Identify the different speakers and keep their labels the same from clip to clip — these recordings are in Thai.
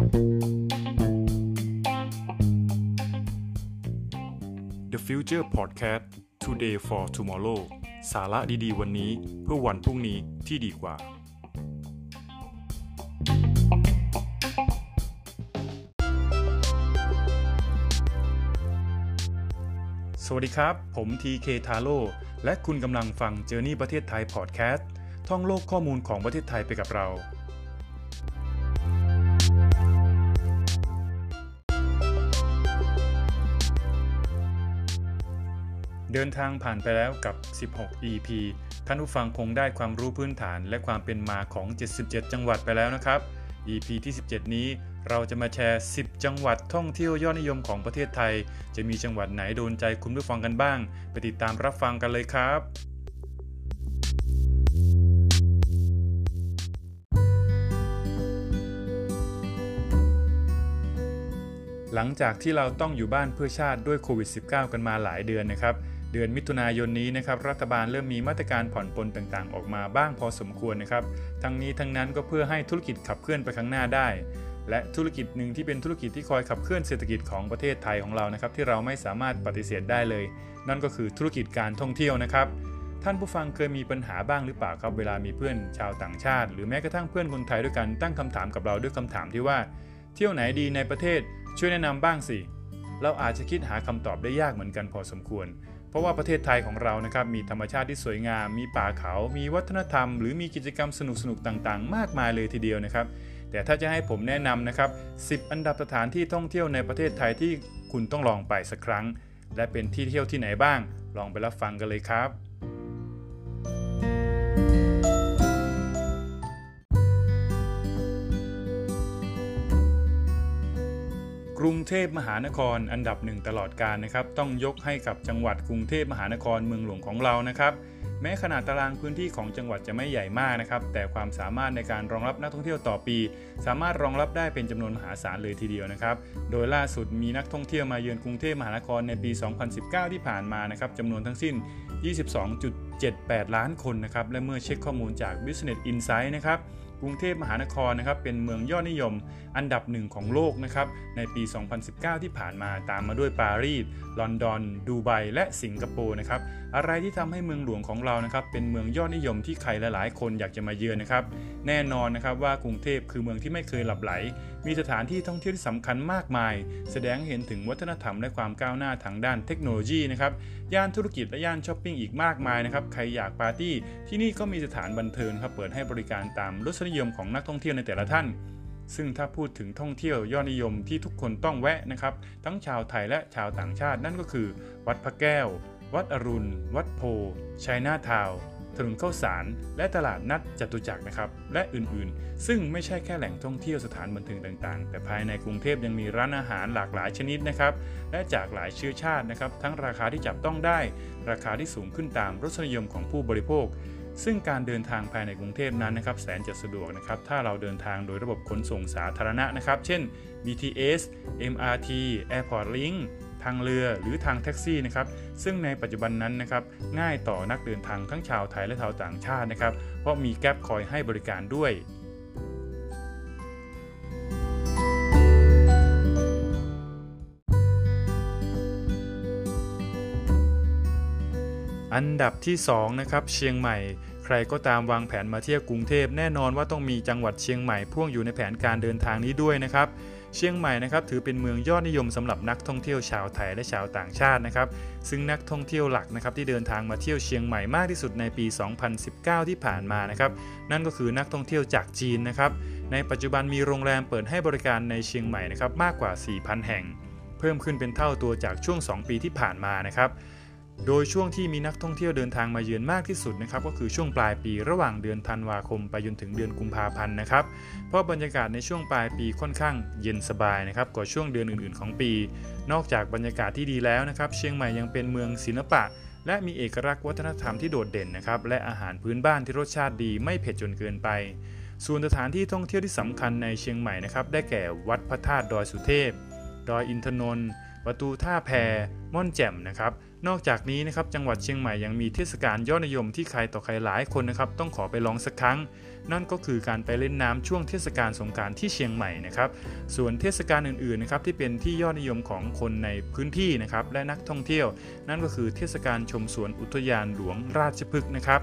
Speaker 1: The Future Podcast Today for Tomorrow สาระดีๆ วันนี้เพื่อวันพรุ่งนี้ที่ดีกว่า สวัสดีครับ ผม TK t a r o และคุณกำลังฟัง Journey ประเทศไทย Podcast ท่องโลกข้อมูลของประเทศไทยไปกับเรา เดินทางผ่านไปแล้วกับ 16 EP ท่านผู้ฟังคงได้ความรู้พื้นฐานและความเป็นมาของ 77 จังหวัดไปแล้วนะครับ EP ที่ 17 นี้เราจะมาแชร์ 10 จังหวัดท่องเที่ยวยอดนิยมของประเทศไทย จะมีจังหวัดไหนโดนใจคุณผู้ฟังกันบ้าง ไปติดตามรับฟังกันเลยครับหลังจากที่เราต้องอยู่บ้านเพื่อชาติด้วยโควิด -19 กันมาหลายเดือนนะครับ เดือนมิถุนายนนี้นะครับรัฐบาลเริ่มมีมาตรการผ่อนปลนต่างๆ ออกมาบ้างพอสมควรนะครับ ทั้งนี้ทั้งนั้นก็เพื่อให้ธุรกิจขับเคลื่อนไปข้างหน้าได้ และธุรกิจหนึ่งที่เป็นธุรกิจที่คอยขับเคลื่อนเศรษฐกิจของประเทศไทยของเรานะครับที่เราไม่สามารถปฏิเสธได้เลย นั่นก็คือธุรกิจการท่องเที่ยวนะครับ ท่านผู้ฟังเคยมีปัญหาบ้างหรือเปล่าครับเวลามีเพื่อนชาวต่างชาติ หรือแม้กระทั่งเพื่อนคนไทยด้วยกันตั้งคำถามกับเราด้วยคำถามที่ว่า เที่ยวไหนดีในประเทศช่วยแนะนำบ้างสิเราอาจจะคิดหาคำตอบได้ยากเหมือนกันพอสมควร เพราะว่าประเทศไทยของเรานะครับมีธรรมชาติที่สวยงาม มีป่าเขา มีวัฒนธรรม หรือมีกิจกรรมสนุกๆต่างๆ มากมายเลยทีเดียวนะครับ แต่ถ้าจะให้ผมแนะนำนะครับ 10 อันดับสถานที่ท่องเที่ยวในประเทศไทยที่คุณต้องลองไปสักครั้ง และเป็นที่เที่ยวที่ไหนบ้าง ลองไปรับฟังกันเลยครับ กรุงเทพมหานครอันดับหนึ่งตลอดการนะครับ ต้องยกให้กับจังหวัดกรุงเทพมหานครเมืองหลวงของเรานะครับ แม้ขนาดตารางพื้นที่ของจังหวัดจะไม่ใหญ่มากนะครับ แต่ความสามารถในการรองรับนักท่องเที่ยวต่อปี สามารถรองรับได้เป็นจำนวนมหาศาลเลยทีเดียวนะครับ โดยล่าสุดมีนักท่องเที่ยวมาเยือนกรุงเทพมหานครในปี 2019 ที่ผ่านมานะครับจำนวนทั้งสิ้น 22.78 ล้านคนนะครับ และเมื่อเช็คข้อมูลจาก Business Insight นะครับ กรุงเทพมหานครนะครับเป็นเมืองยอดนิยม อันดับหนึ่งของโลกนะครับในปี 2019 ที่ผ่านมาตามมาด้วยปารีสลอนดอน ดูไบและสิงคโปร์นะครับอะไรที่ทำให้เมืองหลวงของเรานะครับเป็นเมืองยอดนิยมที่ใครหลายๆ คนอยากจะมาเยือนนะครับแน่นอนนะครับว่ากรุงเทพคือเมืองที่ไม่เคยหลับไหล มีสถานที่ท่องเที่ยวที่สำคัญมากมาย แสดงเห็นถึงวัฒนธรรมและความก้าวหน้าทางด้านเทคโนโลยีนะครับย่านธุรกิจและย่านช้อปปิ้งอีกมากมายนะครับใครอยากปาร์ตี้ที่นี่ก็มีสถานบันเทิงครับเปิดให้บริการตามรสนิยมของนักท่องเที่ยวในแต่ละท่าน ซึ่งถ้าพูดถึงท่องเที่ยวยอดนิยมที่ทุกคนต้องแวะนะครับ ทั้งชาวไทยและชาวต่างชาตินั่นก็คือ วัดพระแก้ว วัดอรุณ วัดโพชัยนาทาวน์ถนนข้าวสาร และตลาดนัดจตุจักรนะครับ และอื่นๆ ซึ่งไม่ใช่แค่แหล่งท่องเที่ยวสถานบันเทิงต่างๆ แต่ภายในกรุงเทพยังมีร้านอาหารหลากหลายชนิดนะครับ และจากหลายเชื้อชาตินะครับ ทั้งราคาที่จับต้องได้ ราคาที่สูงขึ้นตามรสนิยมของผู้บริโภค ซึ่งการเดินทางภายในกรุงเทพนั้นนะครับแสนจะสะดวกนะครับถ้าเราเดินทางโดยระบบขนส่งสาธารณะนะครับ เช่น BTS MRT Airport Link ทางเรือหรือทางแท็กซี่นะครับซึ่งในปัจจุบันนั้นนะครับง่ายต่อนักเดินทางทั้งชาวไทยและชาวต่างชาตินะครับเพราะมีแก๊ปคอยให้บริการด้วย อันดับที่2นะครับเชียงใหม่ ใครก็ตามวางแผนมาเที่ยวกรุงเทพแน่นอนว่าต้องมีจังหวัดเชียงใหม่พ่วงอยู่ในแผนการเดินทางนี้ด้วยนะครับเชียงใหม่นะครับถือเป็นเมืองยอดนิยมสำหรับนักท่องเที่ยวชาวไทยและชาวต่างชาตินะครับซึ่งนักท่องเที่ยวหลักนะครับที่เดินทางมาเที่ยวเชียงใหม่มากที่สุดในปี 2019 ที่ผ่านมานะครับนั่นก็คือนักท่องเที่ยวจากจีนนะครับในปัจจุบันมีโรงแรมเปิดให้บริการในเชียงใหม่นะครับมากกว่า 4,000 แห่ง เพิ่มขึ้นเป็นเท่าตัวจากช่วง 2 ปีที่ผ่านมานะครับ โดยช่วงที่มีนักท่องเที่ยวเดินทางมาเยือนมากที่สุดนะครับก็คือช่วงปลายปีระหว่างเดือนธันวาคมไปจนถึงเดือนกุมภาพันธ์นะครับ เพราะบรรยากาศในช่วงปลายปีค่อนข้างเย็นสบายนะครับกว่าช่วงเดือนอื่น ๆ ของปี นอกจากบรรยากาศที่ดีแล้วนะครับเชียงใหม่ยังเป็นเมืองศิลปะ และมีเอกลักษณ์วัฒนธรรมที่โดดเด่นนะครับและอาหารพื้นบ้านที่รสชาติดีไม่เผ็ดจนเกินไปส่วนสถานที่ท่องเที่ยวที่สำคัญในเชียงใหม่นะครับได้แก่วัดพระธาตุดอยสุเทพ ดอยอินทนนท์ประตูท่าแพม่อนแจ่มนะครับ นอกจากนี้นะครับจังหวัดเชียงใหม่ยังมีเทศกาลยอดนิยมที่ใครต่อใครหลายคนนะครับต้องขอไปลองสักครั้ง นั่นก็คือการไปเล่นน้ำช่วงเทศกาลสงการที่เชียงใหม่นะครับส่วนเทศกาลอื่นๆนะครับที่เป็นที่ยอดนิยมของคนในพื้นที่นะครับและนักท่องเที่ยว นั่นก็คือเทศกาลชมสวนอุทยานหลวงราชพฤกษ์นะครับ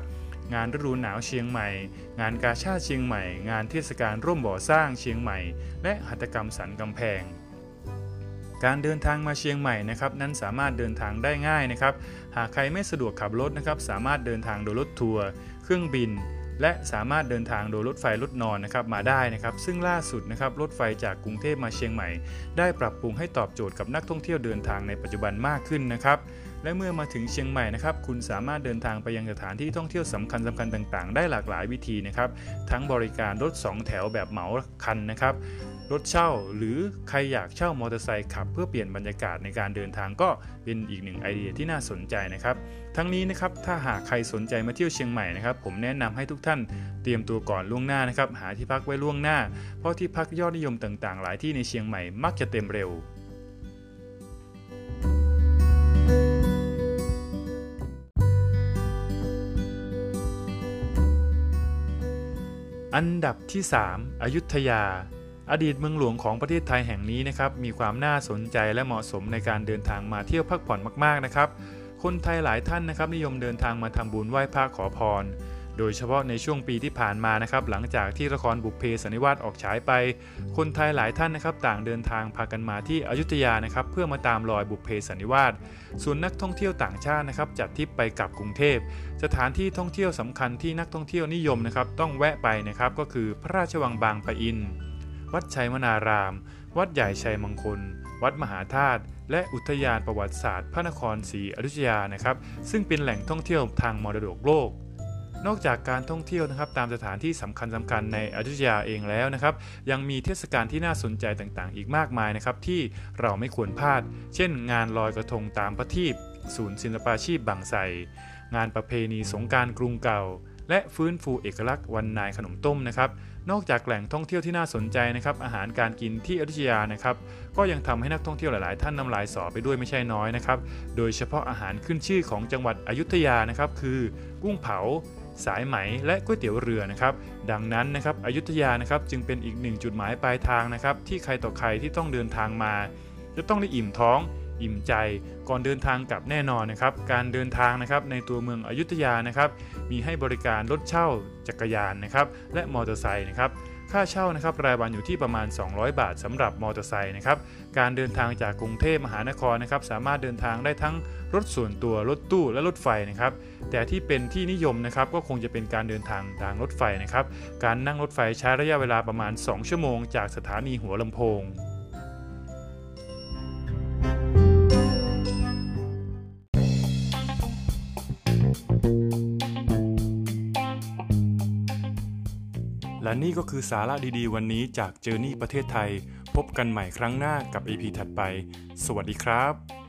Speaker 1: งานฤดูหนาวเชียงใหม่ งานกาชาติเชียงใหม่ งานเทศกาลร่วมบ่อสร้างเชียงใหม่ และหัตถกรรมสันกำแพง การเดินทางมาเชียงใหม่นะครับนั้นสามารถเดินทางได้ง่ายนะครับ หากใครไม่สะดวกขับรถนะครับสามารถเดินทางโดยรถทัวร์เครื่องบิน และสามารถเดินทางโดยรถไฟรถนอนนะครับมาได้นะครับ ซึ่งล่าสุดนะครับรถไฟจากกรุงเทพมาเชียงใหม่ ได้ปรับปรุงให้ตอบโจทย์กับนักท่องเที่ยวเดินทางในปัจจุบันมากขึ้นนะครับและเมื่อมาถึงเชียงใหม่นะครับ คุณสามารถเดินทางไปยังสถานที่ท่องเที่ยวสำคัญสำคัญต่าง ๆ ได้หลากหลายวิธีนะครับ ทั้งบริการรถ 2 แถวแบบเหมาคันนะครับ รถเช่า หรือใครอยากเช่ามอเตอร์ไซค์ขับ เพื่อเปลี่ยนบรรยากาศในการเดินทางก็เป็นอีกหนึ่งไอเดียที่น่าสนใจนะครับ ทั้งนี้นะครับถ้าหากใครสนใจมาเที่ยวเชียงใหม่นะครับผมแนะนำให้ทุกท่านเตรียมตัวก่อนล่วงหน้านะครับหาที่พักไว้ล่วงหน้า เพราะที่พักยอดนิยมต่างๆ หลายที่ในเชียงใหม่มักจะเต็มเร็วอันดับที่ 3 อยุธยา อดีตเมืองหลวงของประเทศไทยแห่งนี้นะครับมีความน่าสนใจและเหมาะสมในการเดินทางมาเที่ยวพักผ่อนมากๆนะครับ คนไทยหลายท่านนะครับนิยมเดินทางมาทำบุญไหว้พระขอพร โดยเฉพาะในช่วงปีที่ผ่านมานะครับหลังจากที่ละครบุพเพสันนิวาสออกฉายไป คนไทยหลายท่านนะครับต่างเดินทางพากันมาที่อยุธยานะครับเพื่อมาตามรอยบุพเพสันนิวาสส่วนนักท่องเที่ยวต่างชาตินะครับจัดทริปไปกับกรุงเทพ สถานที่ท่องเที่ยวสำคัญที่นักท่องเที่ยวนิยมนะครับต้องแวะไปนะครับก็คือพระราชวังบางปะอิน วัดชัยมนาราม วัดใหญ่ชัยมงคล วัดมหาธาตุและอุทยานประวัติศาสตร์พระนครศรีอยุธยานะครับ ซึ่งเป็นแหล่งท่องเที่ยวทางมรดกโลก นอกจากการท่องเที่ยวนะครับตามสถานที่สำคัญสำคัญในอยุธยาเองแล้วนะครับ ยังมีเทศกาลที่น่าสนใจต่างๆ อีกมากมายนะครับที่เราไม่ควรพลาด เช่น งานลอยกระทงตามพระทีปศูนย์ศิลปาชีพบางไทรงานประเพณีสงการกรุงเก่า และฟื้นฟูเอกลักษณ์วันนายขนมต้มนะครับ นอกจากแหล่งท่องเที่ยวที่น่าสนใจนะครับ อาหารการกินที่อยุธยานะครับ ก็ยังทำให้นักท่องเที่ยวหลาย ๆ ท่านน้ำลายสอไปด้วยไม่ใช่น้อยนะครับ โดยเฉพาะอาหารขึ้นชื่อของจังหวัดอยุธยานะครับ คือกุ้งเผาสายไหมและก๋วยเตี๋ยวเรือนะครับ ดังนั้นนะครับอยุธยานะครับจึงเป็นอีกหนึ่งจุดหมายปลายทางนะครับ ที่ใครต่อใครที่ต้องเดินทางมา จะต้องได้อิ่มท้อง อิ่มใจก่อนเดินทางกลับแน่นอนนะครับ การเดินทางนะครับในตัวเมืองอยุธยานะครับ มีให้บริการรถเช่าจักรยานนะครับ และมอเตอร์ไซค์นะครับค่าเช่านะครับรายวันอยู่ที่ประมาณ 200 บาทสำหรับมอเตอร์ไซค์นะครับการเดินทางจากกรุงเทพมหานครนะครับสามารถเดินทางได้ทั้งรถส่วนตัวรถตู้และรถไฟนะครับแต่ที่เป็นที่นิยมนะครับก็คงจะเป็นการเดินทางทางรถไฟนะครับการนั่งรถไฟใช้ระยะเวลาประมาณ 2 ชั่วโมง จากสถานีหัวลำโพง และนี่ก็คือสาระดีๆ วันนี้จากเจอร์นี่ประเทศไทย พบกันใหม่ครั้งหน้ากับ EP ถัดไป สวัสดีครับ